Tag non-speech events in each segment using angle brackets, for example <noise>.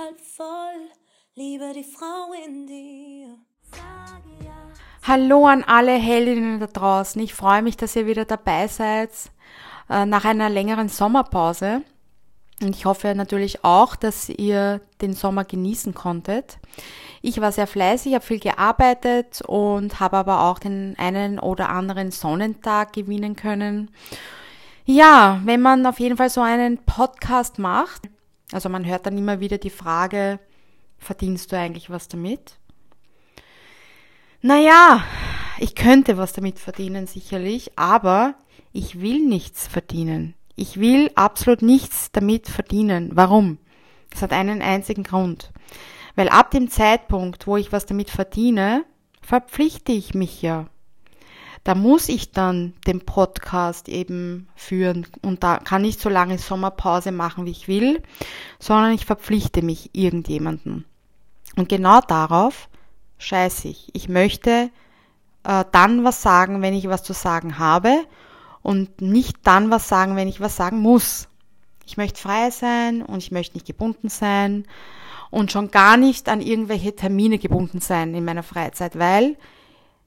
halb voll, liebe die Frau in dir. Hallo an alle Heldinnen da draußen. Ich freue mich, dass ihr wieder dabei seid äh, nach einer längeren Sommerpause. Und ich hoffe natürlich auch, dass ihr den Sommer genießen konntet. Ich war sehr fleißig, habe viel gearbeitet und habe aber auch den einen oder anderen Sonnentag gewinnen können. Ja, wenn man auf jeden Fall so einen Podcast macht, also man hört dann immer wieder die Frage, verdienst du eigentlich was damit? Naja, ich könnte was damit verdienen sicherlich, aber ich will nichts verdienen. Ich will absolut nichts damit verdienen. Warum? Das hat einen einzigen Grund. Weil ab dem Zeitpunkt, wo ich was damit verdiene, verpflichte ich mich ja. Da muss ich dann den Podcast eben führen und da kann ich so lange Sommerpause machen, wie ich will, sondern ich verpflichte mich irgendjemanden. Und genau darauf scheiße ich. Ich möchte äh, dann was sagen, wenn ich was zu sagen habe und nicht dann was sagen, wenn ich was sagen muss. Ich möchte frei sein und ich möchte nicht gebunden sein und schon gar nicht an irgendwelche Termine gebunden sein in meiner Freizeit, weil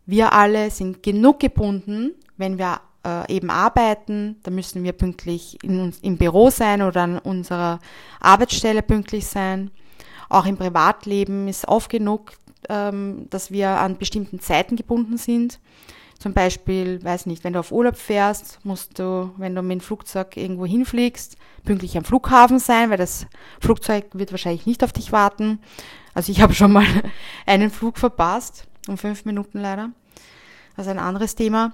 wir alle sind genug gebunden, wenn wir äh, eben arbeiten, da müssen wir pünktlich in im Büro sein oder an unserer Arbeitsstelle pünktlich sein. Auch im Privatleben ist oft genug, ähm, dass wir an bestimmten Zeiten gebunden sind. Zum Beispiel, weiß nicht, wenn du auf Urlaub fährst, musst du, wenn du mit dem Flugzeug irgendwo hinfliegst, pünktlich am Flughafen sein, weil das Flugzeug wird wahrscheinlich nicht auf dich warten. Also ich habe schon mal <laughs> einen Flug verpasst, um fünf Minuten leider. Also ein anderes Thema.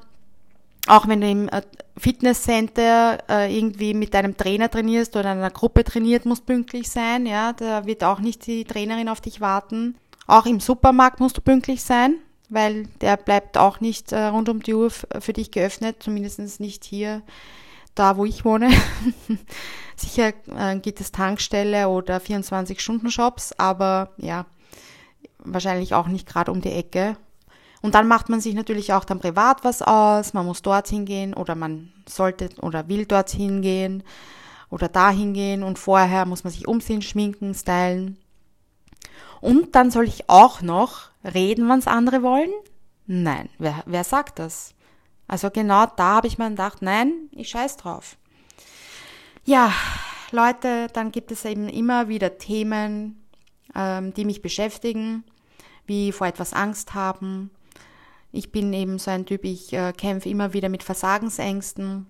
Auch wenn du im äh, Fitnesscenter äh, irgendwie mit deinem Trainer trainierst oder in einer Gruppe trainiert, musst pünktlich sein. Ja, da wird auch nicht die Trainerin auf dich warten. Auch im Supermarkt musst du pünktlich sein weil der bleibt auch nicht äh, rund um die Uhr für dich geöffnet, zumindest nicht hier, da wo ich wohne. <laughs> Sicher äh, gibt es Tankstelle oder 24-Stunden-Shops, aber ja, wahrscheinlich auch nicht gerade um die Ecke. Und dann macht man sich natürlich auch dann privat was aus, man muss dorthin gehen oder man sollte oder will dorthin gehen oder dahin gehen und vorher muss man sich umsehen, schminken, stylen. Und dann soll ich auch noch reden, was andere wollen? Nein, wer, wer sagt das? Also genau da habe ich mir gedacht, nein, ich scheiß drauf. Ja, Leute, dann gibt es eben immer wieder Themen, ähm, die mich beschäftigen, wie vor etwas Angst haben. Ich bin eben so ein Typ, ich äh, kämpfe immer wieder mit Versagensängsten.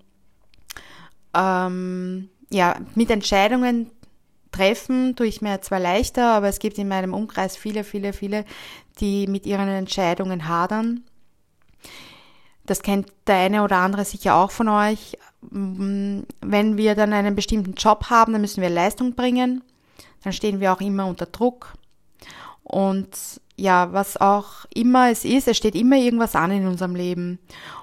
Ähm, ja, mit Entscheidungen, treffen tue ich mir zwar leichter, aber es gibt in meinem Umkreis viele, viele, viele, die mit ihren Entscheidungen hadern. Das kennt der eine oder andere sicher auch von euch. Wenn wir dann einen bestimmten Job haben, dann müssen wir Leistung bringen. Dann stehen wir auch immer unter Druck. Und ja, was auch immer es ist, es steht immer irgendwas an in unserem Leben.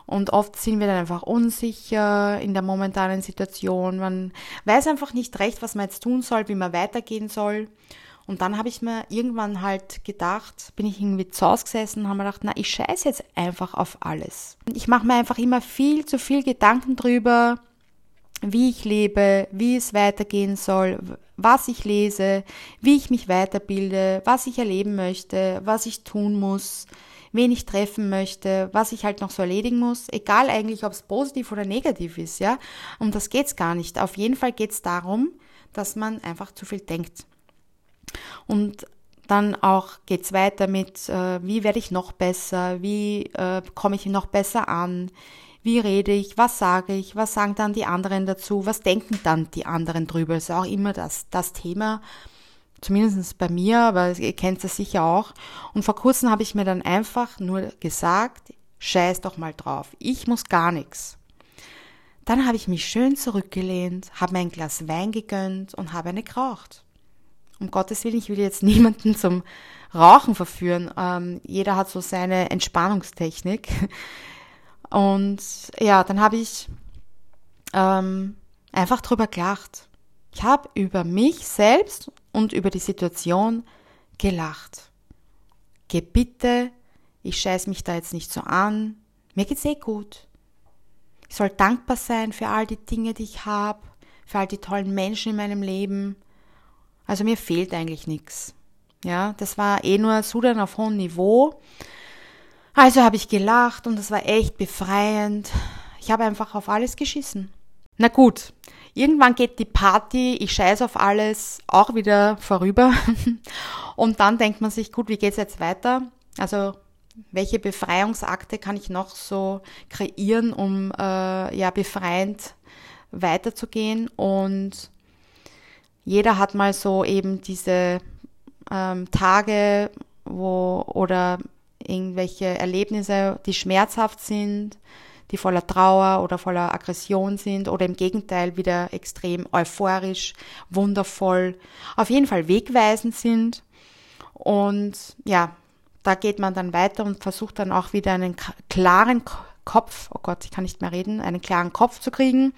Und oft sind wir dann einfach unsicher in der momentanen Situation. Man weiß einfach nicht recht, was man jetzt tun soll, wie man weitergehen soll. Und dann habe ich mir irgendwann halt gedacht, bin ich irgendwie zu Hause gesessen und habe mir gedacht, na, ich scheiße jetzt einfach auf alles. Ich mache mir einfach immer viel zu viel Gedanken drüber, wie ich lebe, wie es weitergehen soll, was ich lese, wie ich mich weiterbilde, was ich erleben möchte, was ich tun muss, wen ich treffen möchte, was ich halt noch so erledigen muss, egal eigentlich, ob es positiv oder negativ ist, ja. Um das geht's gar nicht. Auf jeden Fall geht's darum, dass man einfach zu viel denkt. Und dann auch geht's weiter mit, äh, wie werde ich noch besser, wie äh, komme ich noch besser an, wie rede ich, was sage ich, was sagen dann die anderen dazu, was denken dann die anderen drüber. Das ist auch immer das, das Thema, zumindest bei mir, aber ihr kennt es sicher auch. Und vor kurzem habe ich mir dann einfach nur gesagt, scheiß doch mal drauf, ich muss gar nichts. Dann habe ich mich schön zurückgelehnt, habe mir ein Glas Wein gegönnt und habe eine geraucht. Um Gottes Willen, ich will jetzt <laughs> niemanden zum Rauchen verführen. Ähm, jeder hat so seine Entspannungstechnik. Und ja, dann habe ich ähm, einfach drüber gelacht. Ich habe über mich selbst und über die Situation gelacht. Geh bitte, ich scheiß mich da jetzt nicht so an. Mir geht's eh gut. Ich soll dankbar sein für all die Dinge, die ich habe, für all die tollen Menschen in meinem Leben. Also mir fehlt eigentlich nichts. Ja, das war eh nur Sudan auf hohem Niveau. Also habe ich gelacht und das war echt befreiend. Ich habe einfach auf alles geschissen. Na gut, irgendwann geht die Party, ich scheiß auf alles, auch wieder vorüber. <laughs> Und dann denkt man sich, gut, wie geht's jetzt weiter? Also welche Befreiungsakte kann ich noch so kreieren, um äh, ja befreiend weiterzugehen? Und jeder hat mal so eben diese ähm, Tage, wo oder irgendwelche Erlebnisse, die schmerzhaft sind, die voller Trauer oder voller Aggression sind oder im Gegenteil wieder extrem euphorisch, wundervoll, auf jeden Fall wegweisend sind. Und ja, da geht man dann weiter und versucht dann auch wieder einen klaren Kopf, oh Gott, ich kann nicht mehr reden, einen klaren Kopf zu kriegen.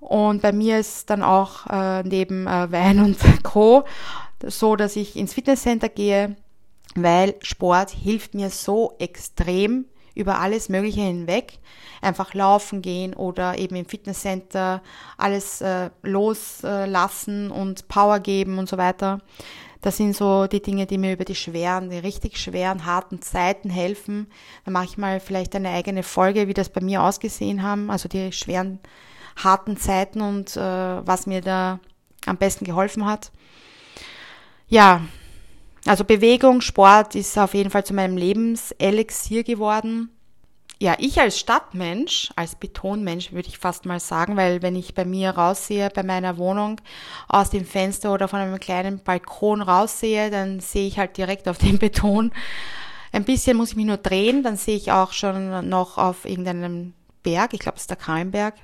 Und bei mir ist dann auch äh, neben äh, Wein und <laughs> Co. so, dass ich ins Fitnesscenter gehe, weil Sport hilft mir so extrem über alles Mögliche hinweg. Einfach laufen gehen oder eben im Fitnesscenter alles äh, loslassen und Power geben und so weiter. Das sind so die Dinge, die mir über die schweren, die richtig schweren, harten Zeiten helfen. Da mache ich mal vielleicht eine eigene Folge, wie das bei mir ausgesehen haben, also die schweren, harten Zeiten und äh, was mir da am besten geholfen hat. Ja, also Bewegung, Sport ist auf jeden Fall zu meinem Lebenselixier geworden. Ja, ich als Stadtmensch, als Betonmensch würde ich fast mal sagen, weil wenn ich bei mir raussehe, bei meiner Wohnung, aus dem Fenster oder von einem kleinen Balkon raussehe, dann sehe ich halt direkt auf den Beton. Ein bisschen muss ich mich nur drehen, dann sehe ich auch schon noch auf irgendeinem Berg, ich glaube es ist der Kalmberg.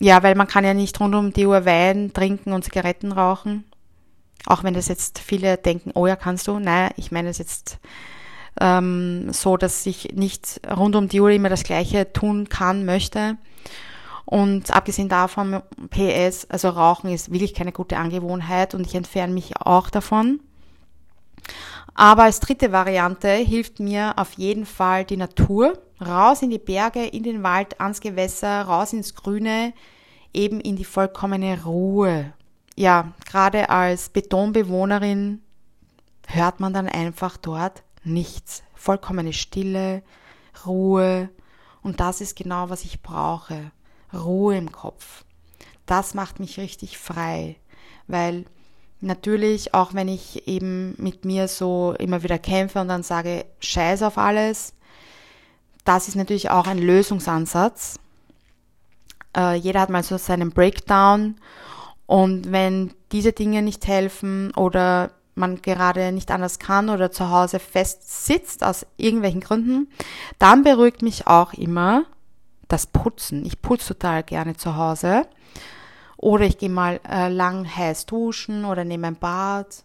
Ja, weil man kann ja nicht rund um die Uhr Wein trinken und Zigaretten rauchen. Auch wenn das jetzt viele denken, oh ja, kannst du. Nein, ich meine es jetzt ähm, so, dass ich nicht rund um die Uhr immer das Gleiche tun kann, möchte. Und abgesehen davon, PS, also Rauchen ist wirklich keine gute Angewohnheit und ich entferne mich auch davon. Aber als dritte Variante hilft mir auf jeden Fall die Natur. Raus in die Berge, in den Wald, ans Gewässer, raus ins Grüne, eben in die vollkommene Ruhe ja, gerade als Betonbewohnerin hört man dann einfach dort nichts. Vollkommene Stille, Ruhe. Und das ist genau, was ich brauche. Ruhe im Kopf. Das macht mich richtig frei, weil natürlich, auch wenn ich eben mit mir so immer wieder kämpfe und dann sage, scheiß auf alles, das ist natürlich auch ein Lösungsansatz. Äh, jeder hat mal so seinen Breakdown und wenn diese Dinge nicht helfen oder man gerade nicht anders kann oder zu Hause fest sitzt aus irgendwelchen Gründen, dann beruhigt mich auch immer das Putzen. Ich putze total gerne zu Hause. Oder ich gehe mal äh, lang heiß duschen oder nehme ein Bad.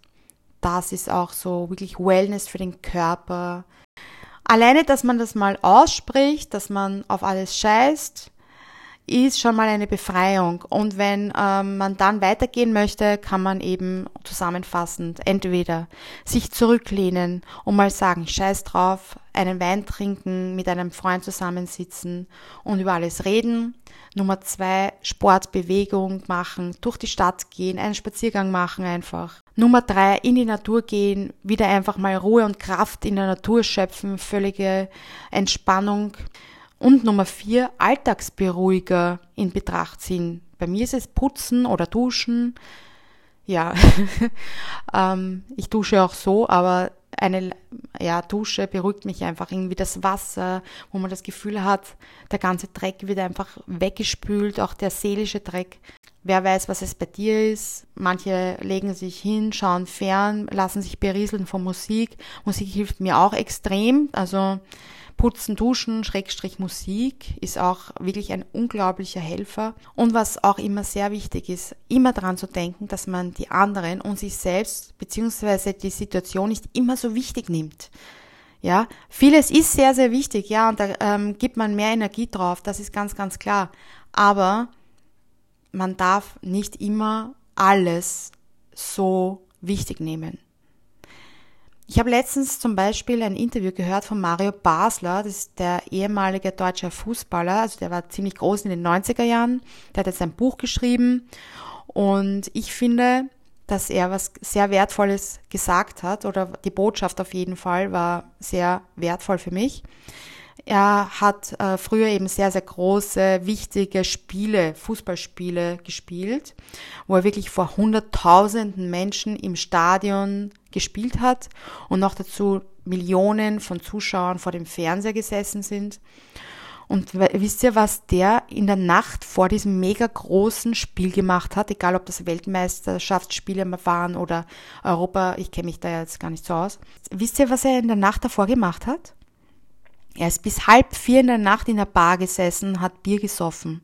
Das ist auch so wirklich Wellness für den Körper. Alleine, dass man das mal ausspricht, dass man auf alles scheißt, ist schon mal eine Befreiung. Und wenn ähm, man dann weitergehen möchte, kann man eben zusammenfassend entweder sich zurücklehnen und mal sagen, scheiß drauf, einen Wein trinken, mit einem Freund zusammensitzen und über alles reden. Nummer zwei, Sport, Bewegung machen, durch die Stadt gehen, einen Spaziergang machen einfach. Nummer drei, in die Natur gehen, wieder einfach mal Ruhe und Kraft in der Natur schöpfen, völlige Entspannung. Und Nummer vier, Alltagsberuhiger in Betracht ziehen. Bei mir ist es Putzen oder Duschen. Ja, <laughs> ähm, ich dusche auch so, aber eine ja, Dusche beruhigt mich einfach irgendwie das Wasser, wo man das Gefühl hat, der ganze Dreck wird einfach weggespült, auch der seelische Dreck. Wer weiß, was es bei dir ist. Manche legen sich hin, schauen fern, lassen sich berieseln von Musik. Musik hilft mir auch extrem. Also Putzen, Duschen, Schrägstrich Musik ist auch wirklich ein unglaublicher Helfer. Und was auch immer sehr wichtig ist, immer daran zu denken, dass man die anderen und sich selbst beziehungsweise die Situation nicht immer so wichtig nimmt. Ja, vieles ist sehr, sehr wichtig, ja, und da ähm, gibt man mehr Energie drauf, das ist ganz, ganz klar. Aber man darf nicht immer alles so wichtig nehmen. Ich habe letztens zum Beispiel ein Interview gehört von Mario Basler, das ist der ehemalige deutsche Fußballer, also der war ziemlich groß in den 90er Jahren, der hat jetzt ein Buch geschrieben und ich finde, dass er was sehr Wertvolles gesagt hat oder die Botschaft auf jeden Fall war sehr wertvoll für mich. Er hat äh, früher eben sehr, sehr große, wichtige Spiele, Fußballspiele gespielt, wo er wirklich vor hunderttausenden Menschen im Stadion gespielt hat und noch dazu Millionen von Zuschauern vor dem Fernseher gesessen sind. Und wisst ihr, was der in der Nacht vor diesem mega großen Spiel gemacht hat? Egal, ob das Weltmeisterschaftsspiele waren oder Europa, ich kenne mich da jetzt gar nicht so aus. Wisst ihr, was er in der Nacht davor gemacht hat? Er ist bis halb vier in der Nacht in der Bar gesessen, hat Bier gesoffen.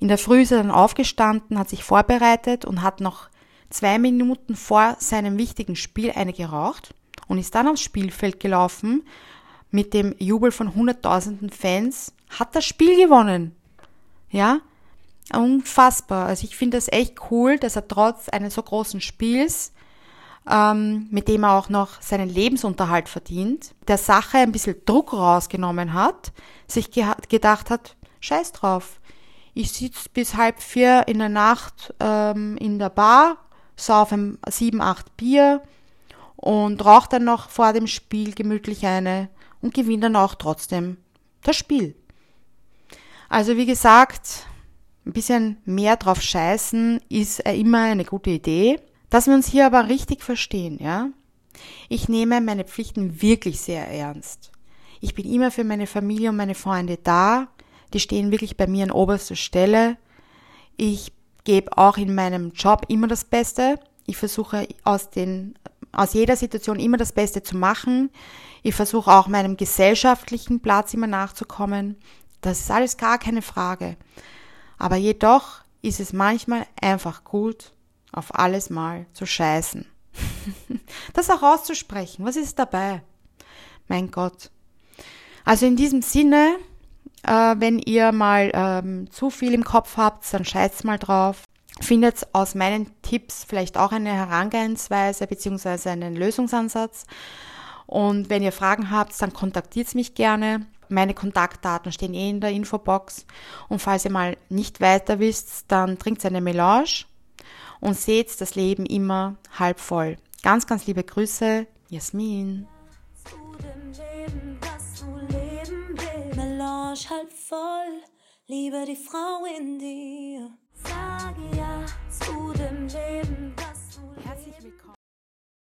In der Früh ist er dann aufgestanden, hat sich vorbereitet und hat noch zwei Minuten vor seinem wichtigen Spiel eine geraucht und ist dann aufs Spielfeld gelaufen mit dem Jubel von hunderttausenden Fans, hat das Spiel gewonnen. Ja, unfassbar. Also ich finde das echt cool, dass er trotz eines so großen Spiels ähm, mit dem er auch noch seinen Lebensunterhalt verdient, der Sache ein bisschen Druck rausgenommen hat, sich ge gedacht hat, scheiß drauf, ich sitze bis halb vier in der Nacht ähm, in der Bar, saufe sieben, acht Bier und rauche dann noch vor dem Spiel gemütlich eine und gewinne dann auch trotzdem das Spiel. Also wie gesagt, ein bisschen mehr drauf scheißen ist immer eine gute Idee. Dass wir uns hier aber richtig verstehen, ja? Ich nehme meine Pflichten wirklich sehr ernst. Ich bin immer für meine Familie und meine Freunde da. Die stehen wirklich bei mir an oberster Stelle. Ich gebe auch in meinem Job immer das Beste. Ich versuche aus den, aus jeder Situation immer das Beste zu machen. Ich versuche auch meinem gesellschaftlichen Platz immer nachzukommen. Das ist alles gar keine Frage. Aber jedoch ist es manchmal einfach gut, auf alles mal zu scheißen. <laughs> das auch auszusprechen. Was ist dabei? Mein Gott. Also in diesem Sinne, äh, wenn ihr mal ähm, zu viel im Kopf habt, dann scheißt mal drauf. Findet aus meinen Tipps vielleicht auch eine Herangehensweise bzw. einen Lösungsansatz. Und wenn ihr Fragen habt, dann kontaktiert mich gerne. Meine Kontaktdaten stehen eh in der Infobox. Und falls ihr mal nicht weiter wisst, dann trinkt eine Melange und seht das Leben immer halb voll. Ganz, ganz liebe Grüße, Jasmin. Halb voll, liebe die Frau in dir. Sage ja zu dem Leben,